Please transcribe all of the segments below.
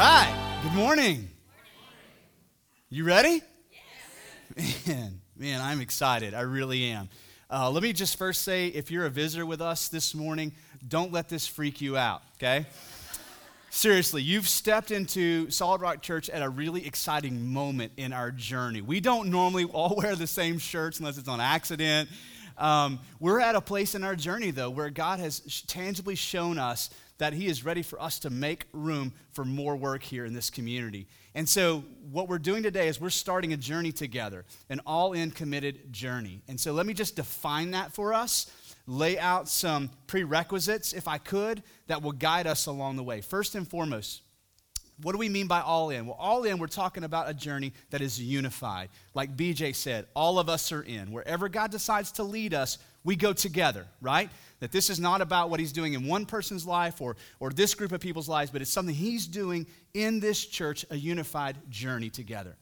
right. Good morning. You ready? Man, man, I'm excited. I really am. Uh, let me just first say if you're a visitor with us this morning, don't let this freak you out, okay? Seriously, you've stepped into Solid Rock Church at a really exciting moment in our journey. We don't normally all wear the same shirts unless it's on accident. Um, we're at a place in our journey, though, where God has tangibly shown us that He is ready for us to make room for more work here in this community. And so, what we're doing today is we're starting a journey together, an all in committed journey. And so, let me just define that for us, lay out some prerequisites, if I could, that will guide us along the way. First and foremost, what do we mean by all in? Well, all in, we're talking about a journey that is unified. Like BJ said, all of us are in. Wherever God decides to lead us, we go together, right? That this is not about what he's doing in one person's life or, or this group of people's lives, but it's something he's doing in this church, a unified journey together.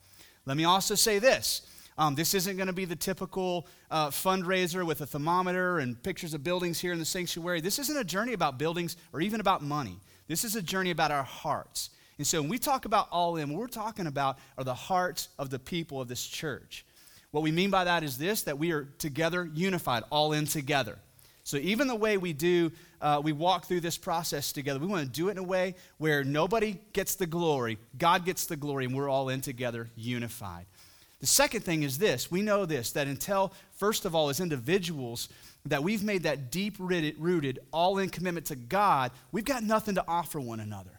Let me also say this. Um, this isn't going to be the typical uh, fundraiser with a thermometer and pictures of buildings here in the sanctuary. This isn't a journey about buildings or even about money. This is a journey about our hearts. And so when we talk about all in, what we're talking about are the hearts of the people of this church. What we mean by that is this that we are together, unified, all in together. So even the way we do, uh, we walk through this process together, we want to do it in a way where nobody gets the glory, God gets the glory, and we're all in together, unified. The second thing is this we know this that until, first of all, as individuals, that we've made that deep rooted, all in commitment to God, we've got nothing to offer one another.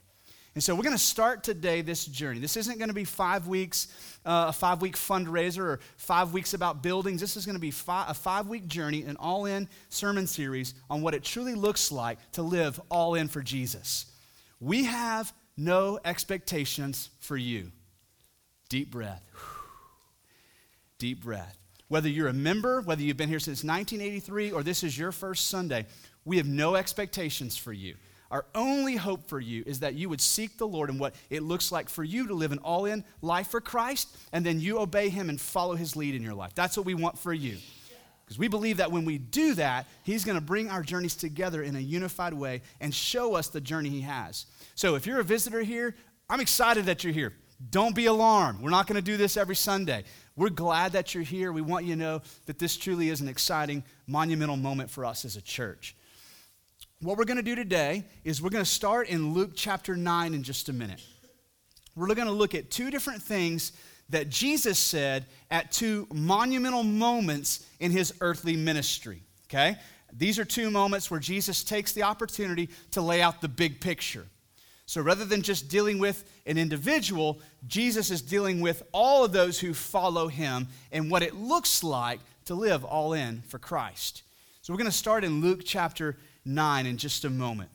And so we're going to start today this journey. This isn't going to be five weeks, uh, a five week fundraiser or five weeks about buildings. This is going to be a five week journey, an all in sermon series on what it truly looks like to live all in for Jesus. We have no expectations for you. Deep breath. Deep breath. Whether you're a member, whether you've been here since 1983, or this is your first Sunday, we have no expectations for you. Our only hope for you is that you would seek the Lord and what it looks like for you to live an all in life for Christ, and then you obey Him and follow His lead in your life. That's what we want for you. Because we believe that when we do that, He's going to bring our journeys together in a unified way and show us the journey He has. So if you're a visitor here, I'm excited that you're here. Don't be alarmed. We're not going to do this every Sunday. We're glad that you're here. We want you to know that this truly is an exciting, monumental moment for us as a church. What we're going to do today is we're going to start in Luke chapter 9 in just a minute. We're going to look at two different things that Jesus said at two monumental moments in his earthly ministry. Okay? These are two moments where Jesus takes the opportunity to lay out the big picture. So rather than just dealing with an individual, Jesus is dealing with all of those who follow him and what it looks like to live all in for Christ. So we're going to start in Luke chapter 9 in just a moment.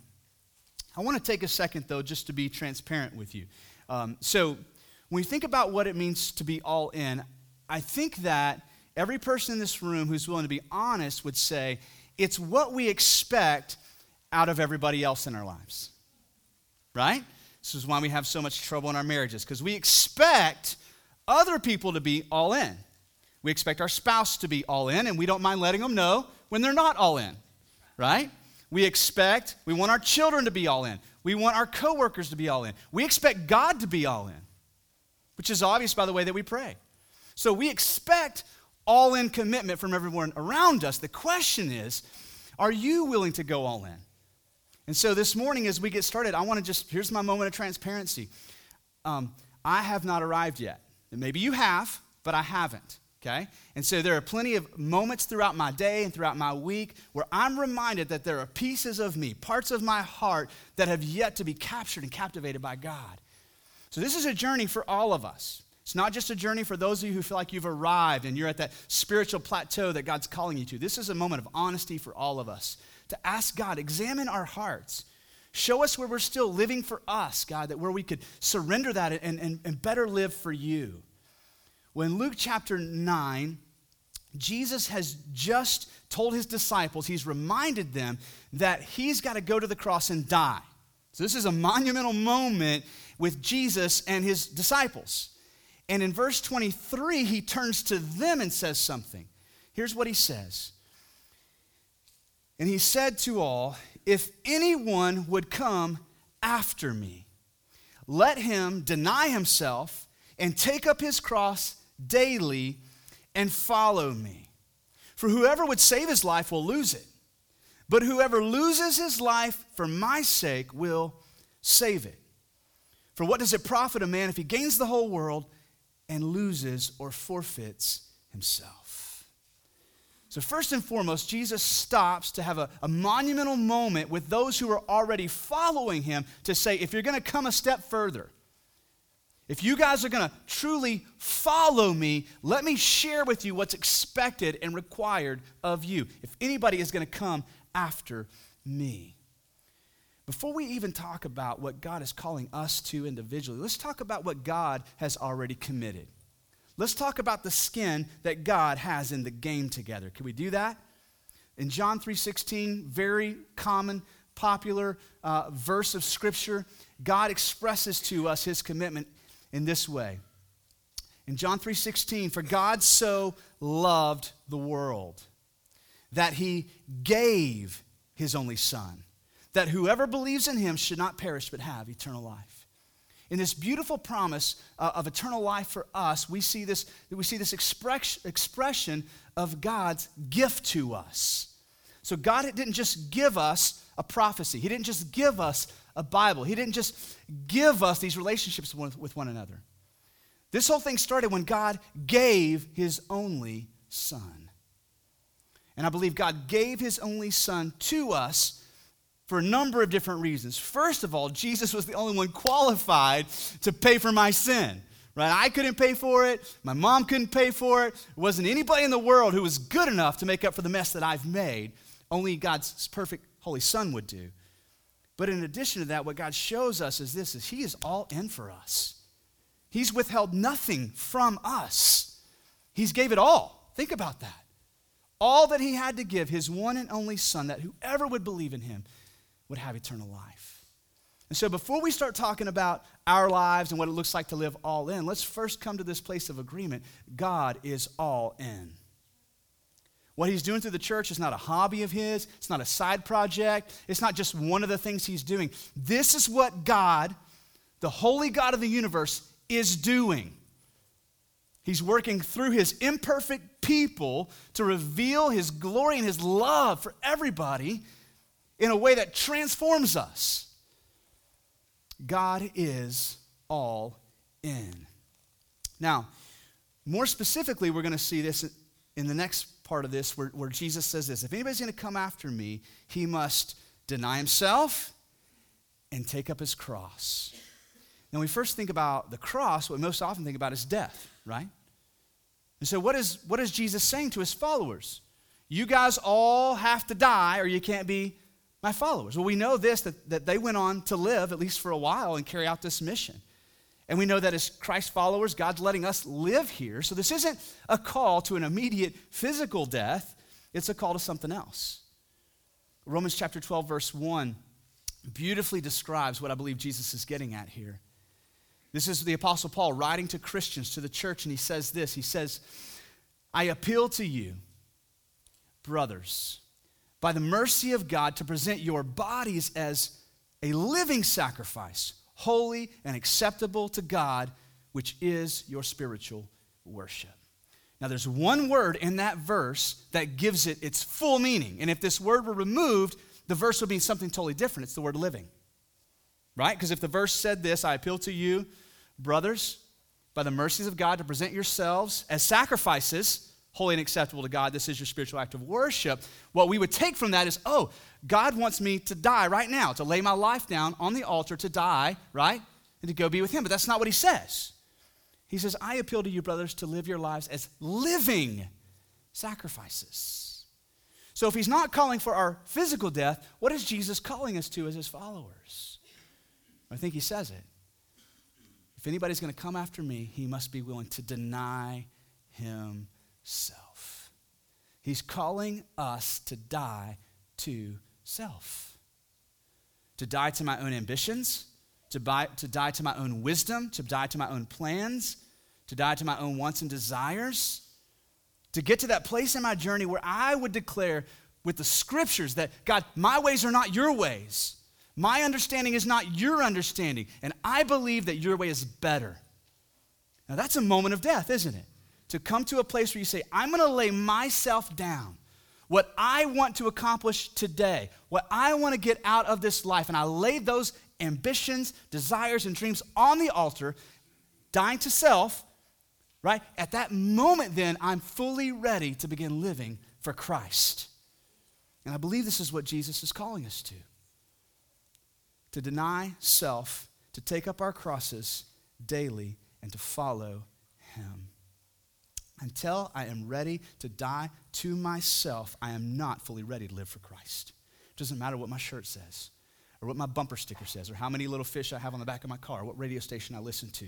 I want to take a second, though, just to be transparent with you. Um, so, when you think about what it means to be all in, I think that every person in this room who's willing to be honest would say it's what we expect out of everybody else in our lives. Right? This is why we have so much trouble in our marriages, because we expect other people to be all in. We expect our spouse to be all in, and we don't mind letting them know when they're not all in. Right? We expect, we want our children to be all in. We want our coworkers to be all in. We expect God to be all in, which is obvious by the way that we pray. So we expect all in commitment from everyone around us. The question is, are you willing to go all in? And so this morning, as we get started, I want to just, here's my moment of transparency. Um, I have not arrived yet. And maybe you have, but I haven't okay? And so there are plenty of moments throughout my day and throughout my week where I'm reminded that there are pieces of me, parts of my heart that have yet to be captured and captivated by God. So this is a journey for all of us. It's not just a journey for those of you who feel like you've arrived and you're at that spiritual plateau that God's calling you to. This is a moment of honesty for all of us to ask God, examine our hearts. Show us where we're still living for us, God, that where we could surrender that and, and, and better live for you. When Luke chapter 9, Jesus has just told his disciples, he's reminded them that he's got to go to the cross and die. So, this is a monumental moment with Jesus and his disciples. And in verse 23, he turns to them and says something. Here's what he says And he said to all, If anyone would come after me, let him deny himself and take up his cross daily and follow me. For whoever would save his life will lose it, but whoever loses his life for my sake will save it. For what does it profit a man if he gains the whole world and loses or forfeits himself? So, first and foremost, Jesus stops to have a, a monumental moment with those who are already following him to say, if you're going to come a step further, if you guys are going to truly follow me, let me share with you what's expected and required of you. If anybody is going to come after me. Before we even talk about what God is calling us to individually, let's talk about what God has already committed. Let's talk about the skin that God has in the game together. Can we do that? In John 3:16, very common, popular uh, verse of Scripture, God expresses to us His commitment in this way. In John 3:16, for God so loved the world that he gave his only son, that whoever believes in him should not perish but have eternal life. In this beautiful promise uh, of eternal life for us, we see this, we see this expression of God's gift to us. So God didn't just give us a prophecy. He didn't just give us a Bible. He didn't just give us these relationships with one another. This whole thing started when God gave his only son. And I believe God gave his only son to us for a number of different reasons. First of all, Jesus was the only one qualified to pay for my sin. Right? I couldn't pay for it. My mom couldn't pay for it. There wasn't anybody in the world who was good enough to make up for the mess that I've made. Only God's perfect holy son would do. But in addition to that, what God shows us is this is he is all in for us. He's withheld nothing from us. He's gave it all. Think about that. All that he had to give his one and only son that whoever would believe in him would have eternal life. And so before we start talking about our lives and what it looks like to live all in, let's first come to this place of agreement. God is all in. What he's doing through the church is not a hobby of his, it's not a side project, it's not just one of the things he's doing. This is what God, the holy God of the universe, is doing. He's working through his imperfect people to reveal his glory and his love for everybody in a way that transforms us. God is all in. Now, more specifically, we're going to see this in the next part of this where, where Jesus says this If anybody's going to come after me, he must deny himself and take up his cross. Now, we first think about the cross, what we most often think about is death, right? And so, what is, what is Jesus saying to his followers? You guys all have to die, or you can't be my followers. Well, we know this that, that they went on to live, at least for a while, and carry out this mission. And we know that as Christ followers, God's letting us live here. So this isn't a call to an immediate physical death, it's a call to something else. Romans chapter 12, verse 1 beautifully describes what I believe Jesus is getting at here. This is the Apostle Paul writing to Christians, to the church, and he says this He says, I appeal to you, brothers, by the mercy of God, to present your bodies as a living sacrifice holy and acceptable to God, which is your spiritual worship. Now, there's one word in that verse that gives it its full meaning. And if this word were removed, the verse would mean something totally different. It's the word living. Right? Because if the verse said this, I appeal to you, brothers, by the mercies of God, to present yourselves as sacrifices, holy and acceptable to God. This is your spiritual act of worship. What we would take from that is, oh, God wants me to die right now, to lay my life down on the altar to die, right? And to go be with Him. But that's not what He says. He says, I appeal to you, brothers, to live your lives as living sacrifices. So if He's not calling for our physical death, what is Jesus calling us to as His followers? I think He says it. If anybody's going to come after me, he must be willing to deny himself. He's calling us to die to self. To die to my own ambitions, to, buy, to die to my own wisdom, to die to my own plans, to die to my own wants and desires, to get to that place in my journey where I would declare with the scriptures that God, my ways are not your ways, My understanding is not your understanding, and I believe that your way is better. Now, that's a moment of death, isn't it? To come to a place where you say, I'm going to lay myself down. What I want to accomplish today, what I want to get out of this life, and I lay those ambitions, desires, and dreams on the altar, dying to self, right? At that moment, then, I'm fully ready to begin living for Christ. And I believe this is what Jesus is calling us to to deny self, to take up our crosses daily, and to follow Him. Until I am ready to die to myself, I am not fully ready to live for Christ. It doesn't matter what my shirt says, or what my bumper sticker says, or how many little fish I have on the back of my car, or what radio station I listen to,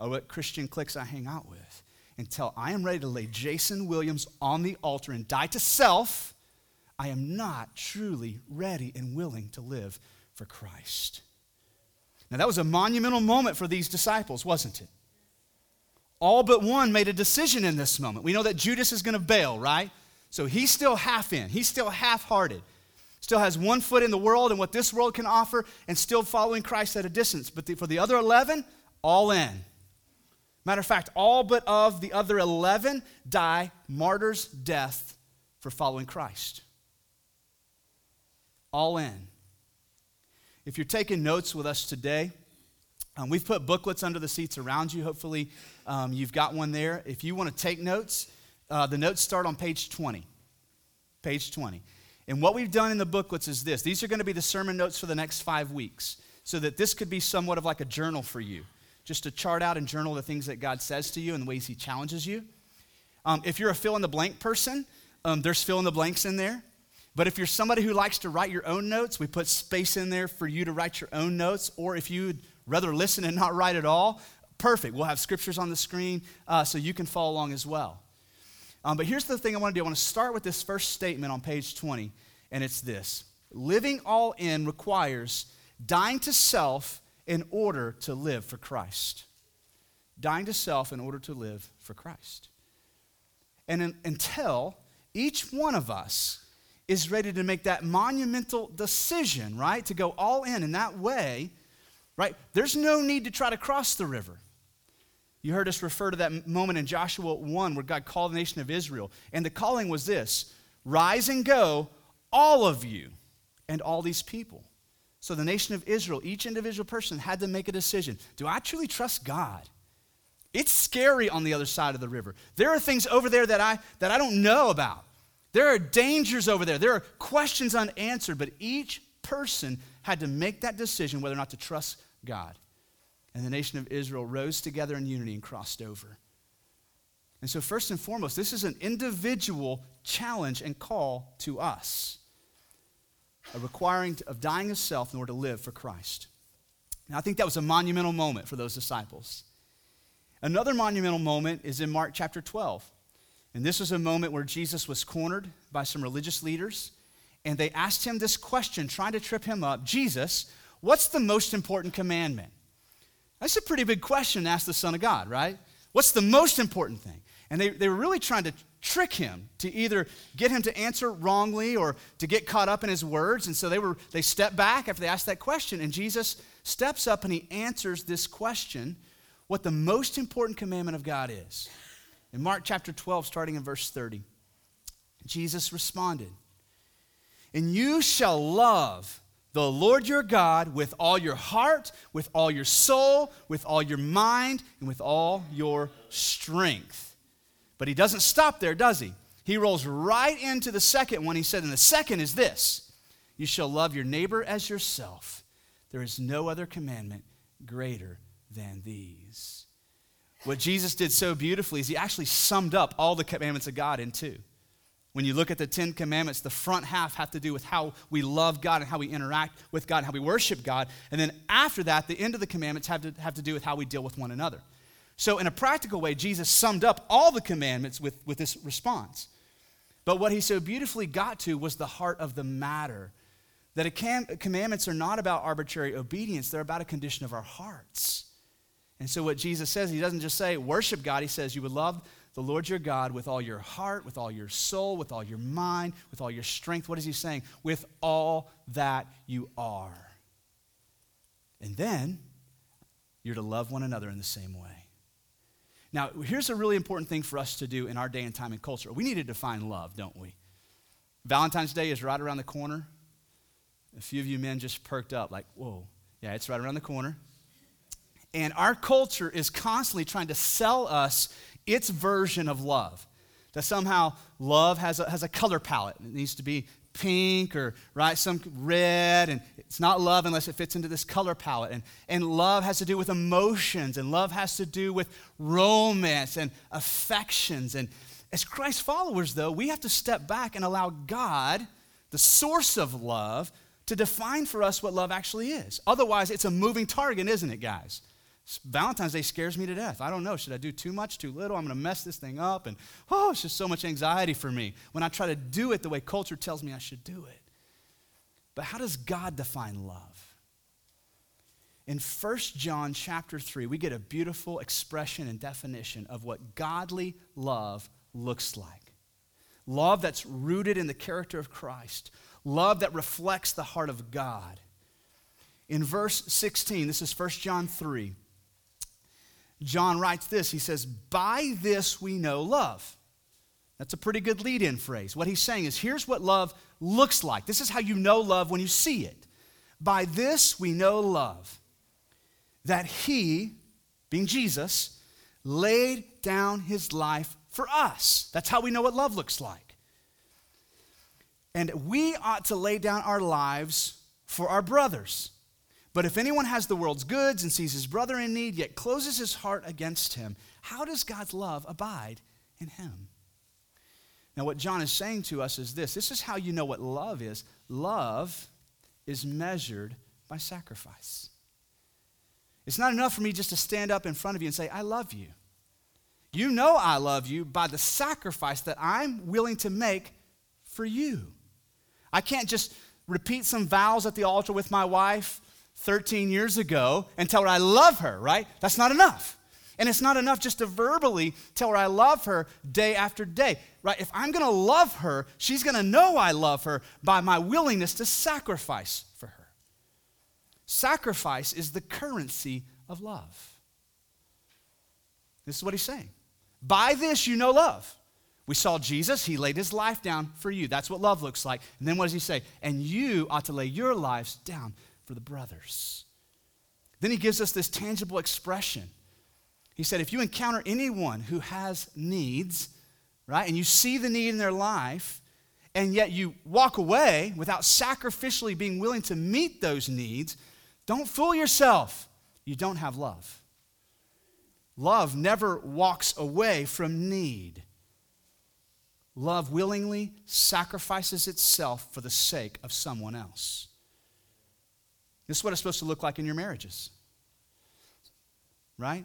or what Christian cliques I hang out with. Until I am ready to lay Jason Williams on the altar and die to self, I am not truly ready and willing to live for Christ. Now, that was a monumental moment for these disciples, wasn't it? All but one made a decision in this moment. We know that Judas is going to bail, right? So he's still half in, he's still half hearted, still has one foot in the world and what this world can offer, and still following Christ at a distance. But the, for the other 11, all in. Matter of fact, all but of the other 11 die martyr's death for following Christ. All in. If you're taking notes with us today, um, we've put booklets under the seats around you. Hopefully, um, you've got one there. If you want to take notes, uh, the notes start on page 20. Page 20. And what we've done in the booklets is this these are going to be the sermon notes for the next five weeks, so that this could be somewhat of like a journal for you, just to chart out and journal the things that God says to you and the ways He challenges you. Um, if you're a fill in the blank person, um, there's fill in the blanks in there. But if you're somebody who likes to write your own notes, we put space in there for you to write your own notes. Or if you'd rather listen and not write at all, perfect. We'll have scriptures on the screen uh, so you can follow along as well. Um, but here's the thing I want to do I want to start with this first statement on page 20, and it's this Living all in requires dying to self in order to live for Christ. Dying to self in order to live for Christ. And in, until each one of us is ready to make that monumental decision, right? To go all in in that way, right? There's no need to try to cross the river. You heard us refer to that moment in Joshua 1 where God called the nation of Israel. And the calling was this rise and go, all of you, and all these people. So the nation of Israel, each individual person had to make a decision. Do I truly trust God? It's scary on the other side of the river. There are things over there that I, that I don't know about. There are dangers over there. There are questions unanswered, but each person had to make that decision whether or not to trust God. And the nation of Israel rose together in unity and crossed over. And so, first and foremost, this is an individual challenge and call to us, a requiring of dying of self in order to live for Christ. Now, I think that was a monumental moment for those disciples. Another monumental moment is in Mark chapter 12. And this was a moment where Jesus was cornered by some religious leaders, and they asked him this question, trying to trip him up Jesus, what's the most important commandment? That's a pretty big question to ask the Son of God, right? What's the most important thing? And they, they were really trying to trick him to either get him to answer wrongly or to get caught up in his words. And so they were they stepped back after they asked that question, and Jesus steps up and he answers this question, what the most important commandment of God is. In Mark chapter 12, starting in verse 30, Jesus responded, And you shall love the Lord your God with all your heart, with all your soul, with all your mind, and with all your strength. But he doesn't stop there, does he? He rolls right into the second one. He said, And the second is this You shall love your neighbor as yourself. There is no other commandment greater than these. What Jesus did so beautifully is he actually summed up all the commandments of God in two. When you look at the Ten Commandments, the front half have to do with how we love God and how we interact with God and how we worship God. And then after that, the end of the commandments have to, have to do with how we deal with one another. So, in a practical way, Jesus summed up all the commandments with, with this response. But what he so beautifully got to was the heart of the matter. That cam- commandments are not about arbitrary obedience, they're about a condition of our hearts. And so, what Jesus says, he doesn't just say, worship God. He says, you would love the Lord your God with all your heart, with all your soul, with all your mind, with all your strength. What is he saying? With all that you are. And then you're to love one another in the same way. Now, here's a really important thing for us to do in our day and time and culture. We need to define love, don't we? Valentine's Day is right around the corner. A few of you men just perked up, like, whoa, yeah, it's right around the corner. And our culture is constantly trying to sell us its version of love. That somehow love has a, has a color palette. It needs to be pink or right some red and it's not love unless it fits into this color palette and, and love has to do with emotions and love has to do with romance and affections and as christ followers though we have to step back and allow god the source of love to define for us what love actually is otherwise it's a moving target isn't it guys Valentine's Day scares me to death. I don't know. Should I do too much, too little? I'm going to mess this thing up. And oh, it's just so much anxiety for me when I try to do it the way culture tells me I should do it. But how does God define love? In 1 John chapter 3, we get a beautiful expression and definition of what godly love looks like. Love that's rooted in the character of Christ, love that reflects the heart of God. In verse 16, this is 1 John 3. John writes this He says, By this we know love. That's a pretty good lead in phrase. What he's saying is here's what love looks like. This is how you know love when you see it. By this we know love, that he, being Jesus, laid down his life for us. That's how we know what love looks like. And we ought to lay down our lives for our brothers. But if anyone has the world's goods and sees his brother in need, yet closes his heart against him, how does God's love abide in him? Now, what John is saying to us is this this is how you know what love is. Love is measured by sacrifice. It's not enough for me just to stand up in front of you and say, I love you. You know I love you by the sacrifice that I'm willing to make for you. I can't just repeat some vows at the altar with my wife 13 years ago and tell her I love her, right? That's not enough. And it's not enough just to verbally tell her I love her day after day, right? If I'm gonna love her, she's gonna know I love her by my willingness to sacrifice for her. Sacrifice is the currency of love. This is what he's saying. By this you know love. We saw Jesus, he laid his life down for you. That's what love looks like. And then what does he say? And you ought to lay your lives down for the brothers. Then he gives us this tangible expression. He said, if you encounter anyone who has needs, right, and you see the need in their life, and yet you walk away without sacrificially being willing to meet those needs, don't fool yourself. You don't have love. Love never walks away from need. Love willingly sacrifices itself for the sake of someone else. This is what it's supposed to look like in your marriages. Right?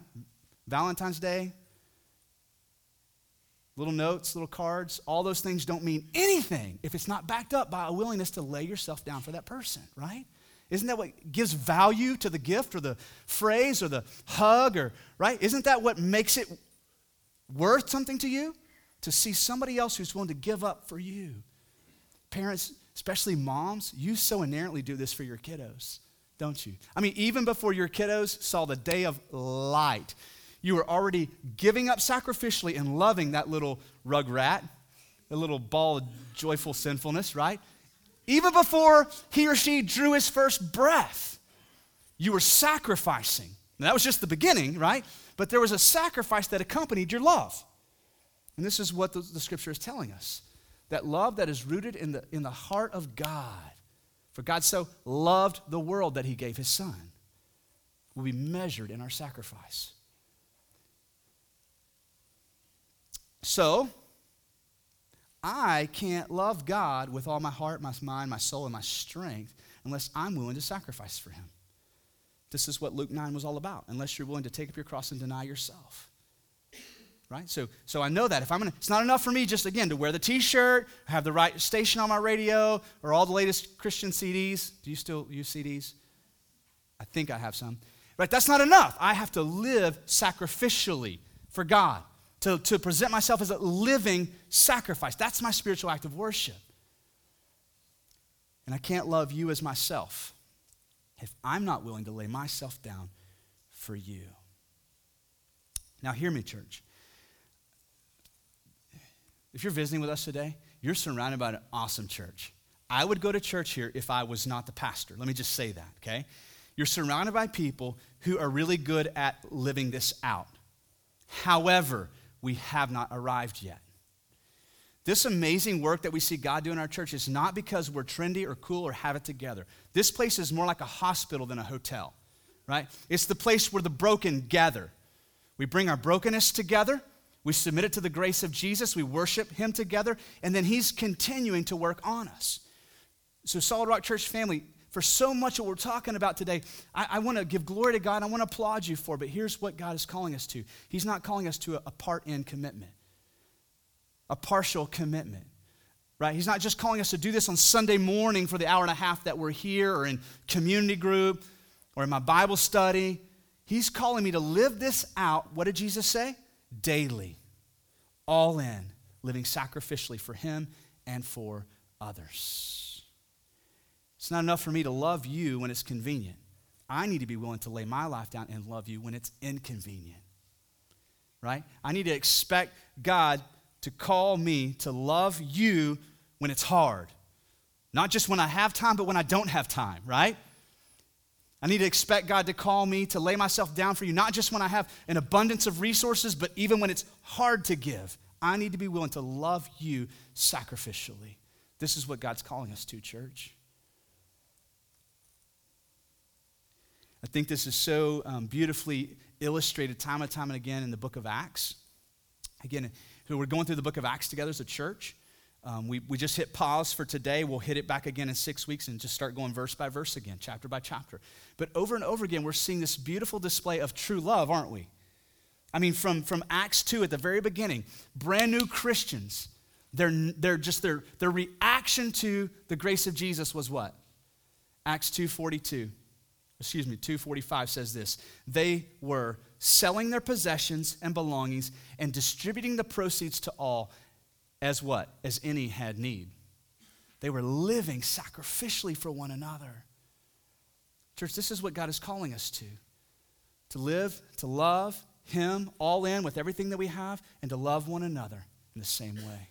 Valentine's Day, little notes, little cards, all those things don't mean anything if it's not backed up by a willingness to lay yourself down for that person, right? Isn't that what gives value to the gift or the phrase or the hug or, right? Isn't that what makes it worth something to you? To see somebody else who's willing to give up for you. Parents, especially moms, you so inherently do this for your kiddos don't you? I mean, even before your kiddos saw the day of light, you were already giving up sacrificially and loving that little rug rat, the little ball of joyful sinfulness, right? Even before he or she drew his first breath, you were sacrificing. Now, that was just the beginning, right? But there was a sacrifice that accompanied your love. And this is what the, the scripture is telling us that love that is rooted in the, in the heart of God for God so loved the world that he gave his son, will be measured in our sacrifice. So, I can't love God with all my heart, my mind, my soul, and my strength unless I'm willing to sacrifice for him. This is what Luke 9 was all about, unless you're willing to take up your cross and deny yourself right? So, so I know that if I'm gonna, it's not enough for me just again to wear the T-shirt, have the right station on my radio, or all the latest Christian CDs. Do you still use CDs? I think I have some. Right? That's not enough. I have to live sacrificially for God to, to present myself as a living sacrifice. That's my spiritual act of worship. And I can't love you as myself if I'm not willing to lay myself down for you? Now, hear me, church. If you're visiting with us today, you're surrounded by an awesome church. I would go to church here if I was not the pastor. Let me just say that, okay? You're surrounded by people who are really good at living this out. However, we have not arrived yet. This amazing work that we see God do in our church is not because we're trendy or cool or have it together. This place is more like a hospital than a hotel, right? It's the place where the broken gather. We bring our brokenness together, we submit it to the grace of Jesus, we worship Him together, and then He's continuing to work on us. So, Solid Rock Church family, for so much what we're talking about today, I, I want to give glory to God. I want to applaud you for, but here's what God is calling us to. He's not calling us to a, a part in commitment, a partial commitment, right? He's not just calling us to do this on Sunday morning for the hour and a half that we're here or in community group or in my Bible study. He's calling me to live this out. What did Jesus say? Daily, all in, living sacrificially for Him and for others. It's not enough for me to love you when it's convenient. I need to be willing to lay my life down and love you when it's inconvenient. Right? I need to expect God to call me to love you when it's hard. Not just when I have time, but when I don't have time, right? I need to expect God to call me to lay myself down for you, not just when I have an abundance of resources, but even when it's hard to give. I need to be willing to love you sacrificially. This is what God's calling us to, church. I think this is so um, beautifully illustrated time and time and again in the book of Acts. Again, we're going through the book of Acts together as a church. Um, we, we just hit pause for today. We'll hit it back again in six weeks and just start going verse by verse again, chapter by chapter. But over and over again, we're seeing this beautiful display of true love, aren't we? I mean, from, from Acts 2 at the very beginning, brand new Christians, their, their, just their, their reaction to the grace of Jesus was what? Acts 2.42 excuse me, 245 says this They were selling their possessions and belongings and distributing the proceeds to all as what? As any had need. They were living sacrificially for one another. Church, this is what God is calling us to to live, to love Him all in with everything that we have, and to love one another in the same way.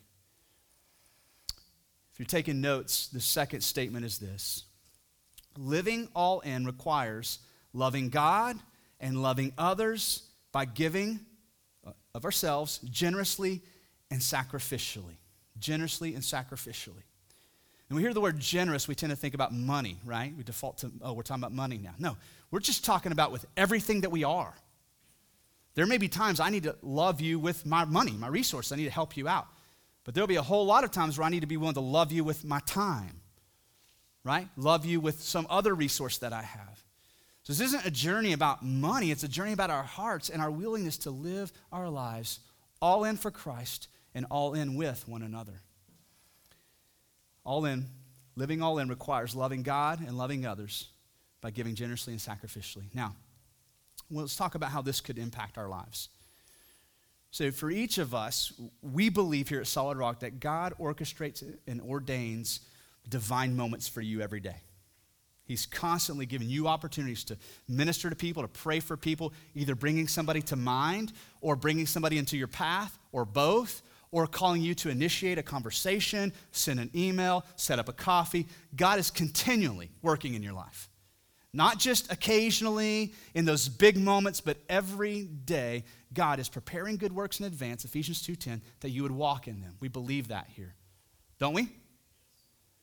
If you're taking notes, the second statement is this Living all in requires loving God and loving others by giving uh, of ourselves generously and sacrificially. Generously and sacrificially. And we hear the word generous, we tend to think about money, right? We default to, oh, we're talking about money now. No, we're just talking about with everything that we are. There may be times I need to love you with my money, my resource. I need to help you out. But there'll be a whole lot of times where I need to be willing to love you with my time right? Love you with some other resource that I have. So this isn't a journey about money, it's a journey about our hearts and our willingness to live our lives all in for Christ and all in with one another. All in, living all in requires loving God and loving others by giving generously and sacrificially. Now, well, let's talk about how this could impact our lives. So, for each of us, we believe here at Solid Rock that God orchestrates and ordains divine moments for you every day. He's constantly giving you opportunities to minister to people, to pray for people, either bringing somebody to mind or bringing somebody into your path or both, or calling you to initiate a conversation, send an email, set up a coffee. God is continually working in your life. Not just occasionally in those big moments, but every day God is preparing good works in advance, Ephesians 2:10, that you would walk in them. We believe that here. Don't we?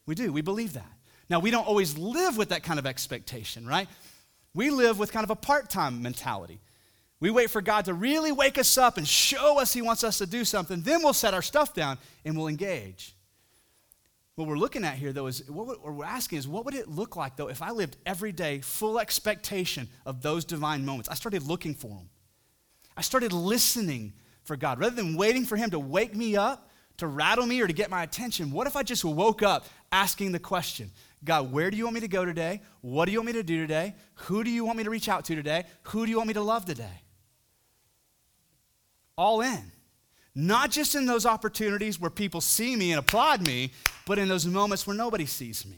We do. We believe that. Now, we don't always live with that kind of expectation, right? We live with kind of a part time mentality. We wait for God to really wake us up and show us He wants us to do something. Then we'll set our stuff down and we'll engage. What we're looking at here, though, is what we're asking is what would it look like, though, if I lived every day full expectation of those divine moments? I started looking for them. I started listening for God. Rather than waiting for Him to wake me up, to rattle me, or to get my attention, what if I just woke up asking the question God, where do you want me to go today? What do you want me to do today? Who do you want me to reach out to today? Who do you want me to love today? All in. Not just in those opportunities where people see me and applaud me, but in those moments where nobody sees me.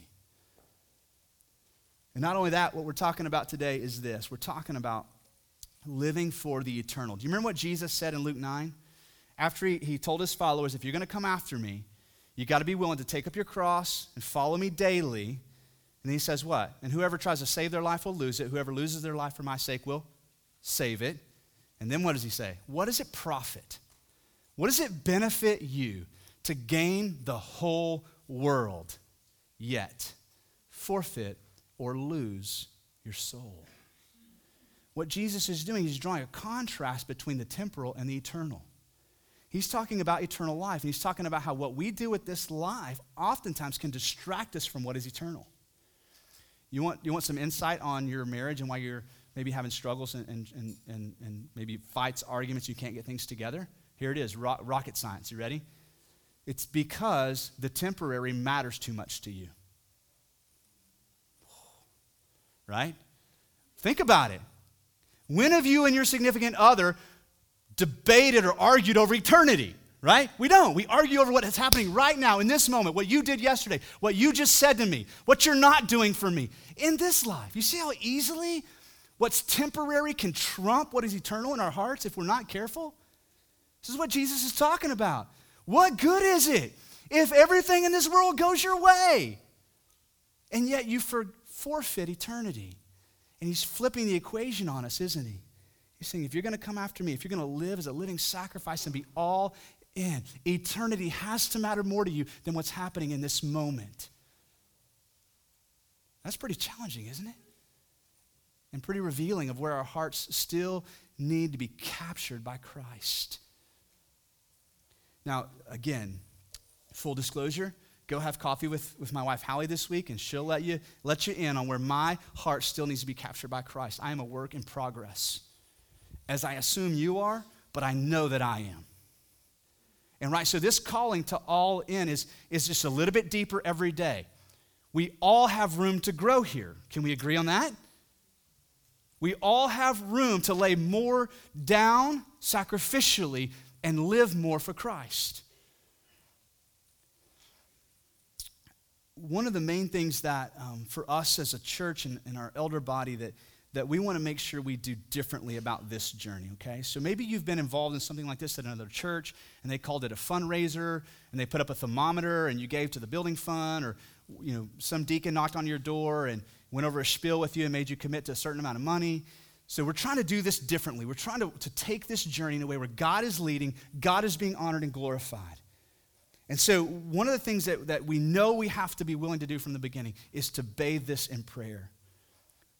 And not only that, what we're talking about today is this we're talking about living for the eternal. Do you remember what Jesus said in Luke 9? After he, he told his followers, if you're going to come after me, you got to be willing to take up your cross and follow me daily. And he says, What? And whoever tries to save their life will lose it. Whoever loses their life for my sake will save it. And then what does he say? What does it profit? What does it benefit you to gain the whole world, yet forfeit or lose your soul? What Jesus is doing, he's drawing a contrast between the temporal and the eternal. He's talking about eternal life, and he's talking about how what we do with this life oftentimes can distract us from what is eternal. You want, you want some insight on your marriage and why you're maybe having struggles and, and, and, and maybe fights, arguments, you can't get things together? Here it is ro- rocket science. You ready? It's because the temporary matters too much to you. Right? Think about it. When have you and your significant other debated or argued over eternity? Right? We don't. We argue over what is happening right now in this moment, what you did yesterday, what you just said to me, what you're not doing for me in this life. You see how easily what's temporary can trump what is eternal in our hearts if we're not careful? This is what Jesus is talking about. What good is it if everything in this world goes your way and yet you for, forfeit eternity? And he's flipping the equation on us, isn't he? He's saying, if you're going to come after me, if you're going to live as a living sacrifice and be all in, eternity has to matter more to you than what's happening in this moment. That's pretty challenging, isn't it? And pretty revealing of where our hearts still need to be captured by Christ. Now, again, full disclosure, go have coffee with, with my wife Hallie this week, and she'll let you, let you in on where my heart still needs to be captured by Christ. I am a work in progress, as I assume you are, but I know that I am. And right, so this calling to all in is, is just a little bit deeper every day. We all have room to grow here. Can we agree on that? We all have room to lay more down sacrificially and live more for Christ. One of the main things that um, for us as a church and, and our elder body that, that we want to make sure we do differently about this journey, okay? So maybe you've been involved in something like this at another church and they called it a fundraiser and they put up a thermometer and you gave to the building fund or you know some deacon knocked on your door and went over a spiel with you and made you commit to a certain amount of money so we're trying to do this differently. We're trying to, to take this journey in a way where God is leading, God is being honored and glorified. And so one of the things that, that we know we have to be willing to do from the beginning is to bathe this in prayer.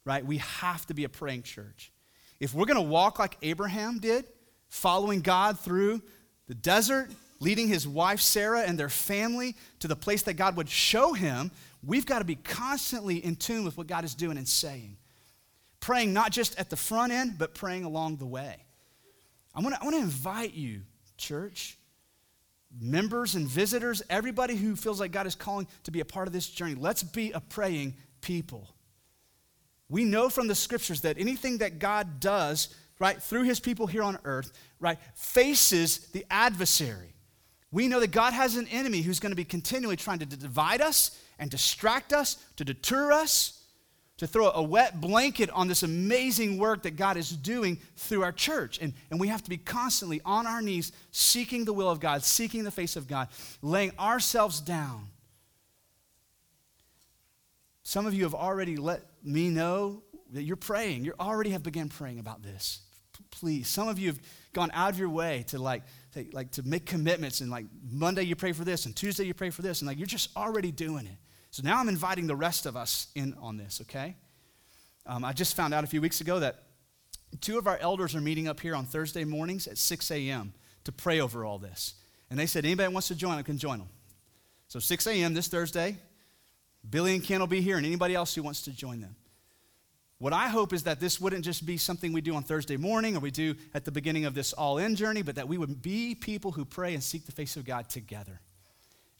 Right? We have to be a praying church. If we're going to walk like Abraham did, following God through the desert, leading his wife Sarah and their family to the place that God would show him, we've got to be constantly in tune with what God is doing and saying praying not just at the front end, but praying along the way. I want to invite you, church, members and visitors, everybody who feels like God is calling to be a part of this journey. Let's be a praying people. We know from the scriptures that anything that God does, right, through his people here on earth, right, faces the adversary. We know that God has an enemy who's going to be continually trying to divide us and distract us, to deter us to throw a wet blanket on this amazing work that God is doing through our church. And, and we have to be constantly on our knees, seeking the will of God, seeking the face of God, laying ourselves down. Some of you have already let me know that you're praying. You already have begun praying about this. Please. Some of you have gone out of your way to like, to, like to make commitments and like Monday you pray for this and Tuesday you pray for this and like you're just already doing it. So now I'm inviting the rest of us in on this, okay? Um, I just found out a few weeks ago that two of our elders are meeting up here on Thursday mornings at 6 a.m. to pray over all this. And they said, anybody wants to join, I can join them. So 6 a.m. this Thursday, Billy and Ken will be here, and anybody else who wants to join them. What I hope is that this wouldn't just be something we do on Thursday morning or we do at the beginning of this all in journey, but that we would be people who pray and seek the face of God together.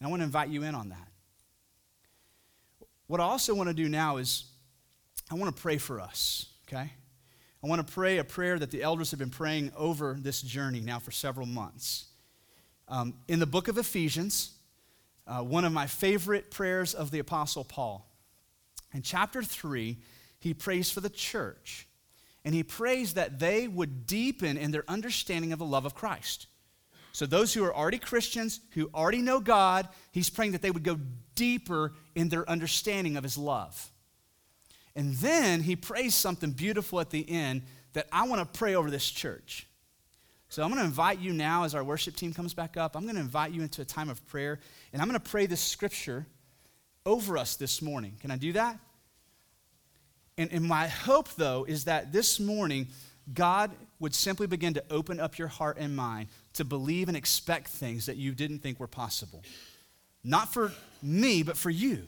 And I want to invite you in on that. What I also want to do now is I want to pray for us, okay? I want to pray a prayer that the elders have been praying over this journey now for several months. Um, in the book of Ephesians, uh, one of my favorite prayers of the Apostle Paul. In chapter 3, he prays for the church. And he prays that they would deepen in their understanding of the love of Christ. So, those who are already Christians, who already know God, he's praying that they would go deeper in their understanding of his love. And then he prays something beautiful at the end that I want to pray over this church. So, I'm going to invite you now as our worship team comes back up. I'm going to invite you into a time of prayer, and I'm going to pray this scripture over us this morning. Can I do that? And, and my hope, though, is that this morning, God would simply begin to open up your heart and mind to believe and expect things that you didn't think were possible. Not for me, but for you.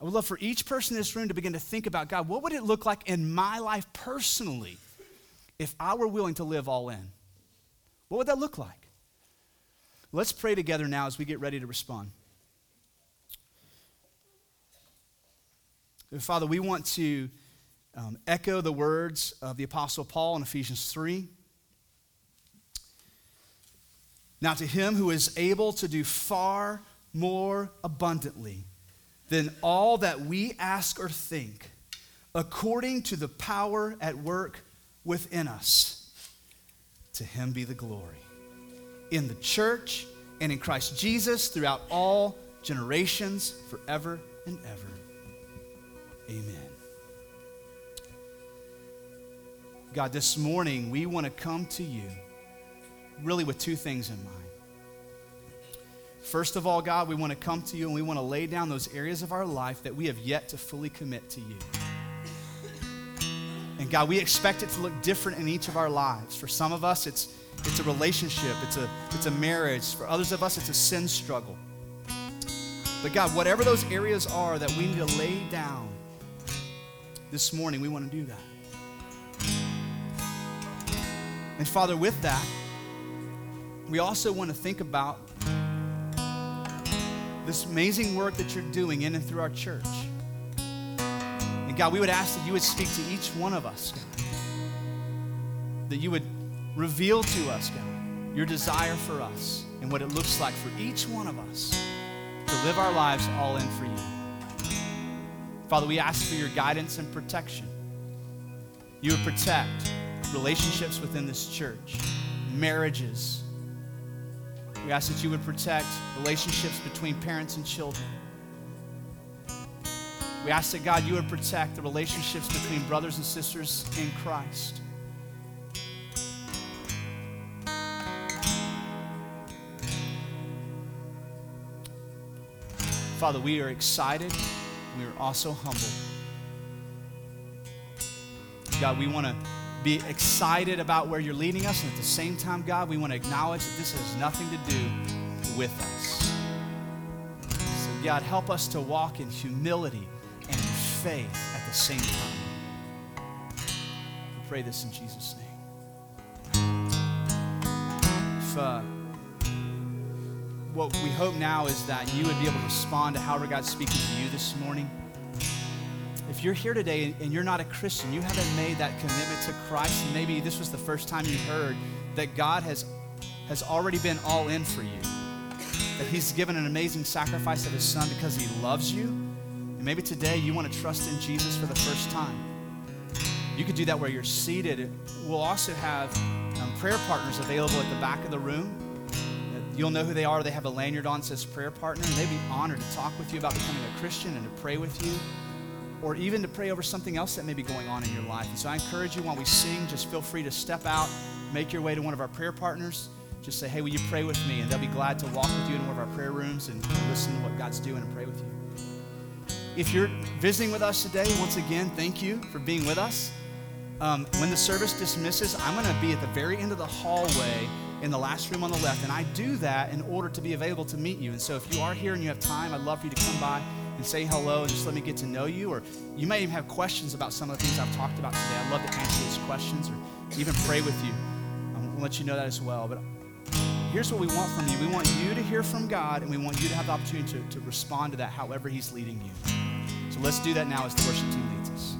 I would love for each person in this room to begin to think about God, what would it look like in my life personally if I were willing to live all in? What would that look like? Let's pray together now as we get ready to respond. Father, we want to um, echo the words of the Apostle Paul in Ephesians 3. Now, to him who is able to do far more abundantly than all that we ask or think, according to the power at work within us, to him be the glory. In the church and in Christ Jesus throughout all generations, forever and ever. Amen. God, this morning we want to come to you really with two things in mind. First of all, God, we want to come to you and we want to lay down those areas of our life that we have yet to fully commit to you. And God, we expect it to look different in each of our lives. For some of us, it's, it's a relationship, it's a, it's a marriage. For others of us, it's a sin struggle. But God, whatever those areas are that we need to lay down this morning, we want to do that. And Father, with that, we also want to think about this amazing work that you're doing in and through our church. And God, we would ask that you would speak to each one of us, God. That you would reveal to us, God, your desire for us and what it looks like for each one of us to live our lives all in for you. Father, we ask for your guidance and protection. You would protect relationships within this church, marriages, we ask that you would protect relationships between parents and children. We ask that, God, you would protect the relationships between brothers and sisters in Christ. Father, we are excited. We are also humble. God, we want to be excited about where you're leading us. And at the same time, God, we want to acknowledge that this has nothing to do with us. So, God, help us to walk in humility and in faith at the same time. We pray this in Jesus' name. If, uh, what we hope now is that you would be able to respond to however God's speaking to you this morning if you're here today and you're not a Christian, you haven't made that commitment to Christ, and maybe this was the first time you heard that God has, has already been all in for you, that He's given an amazing sacrifice of His Son because He loves you, and maybe today you want to trust in Jesus for the first time. You could do that where you're seated. We'll also have um, prayer partners available at the back of the room. You'll know who they are. They have a lanyard on says prayer partner, and they'd be honored to talk with you about becoming a Christian and to pray with you or even to pray over something else that may be going on in your life. And so I encourage you while we sing, just feel free to step out, make your way to one of our prayer partners. Just say, hey, will you pray with me? And they'll be glad to walk with you in one of our prayer rooms and listen to what God's doing and pray with you. If you're visiting with us today, once again, thank you for being with us. Um, when the service dismisses, I'm going to be at the very end of the hallway in the last room on the left. And I do that in order to be available to meet you. And so if you are here and you have time, I'd love for you to come by and say hello and just let me get to know you. Or you may even have questions about some of the things I've talked about today. I'd love to answer those questions or even pray with you. I'll let you know that as well. But here's what we want from you we want you to hear from God, and we want you to have the opportunity to, to respond to that however He's leading you. So let's do that now as the worship team leads us.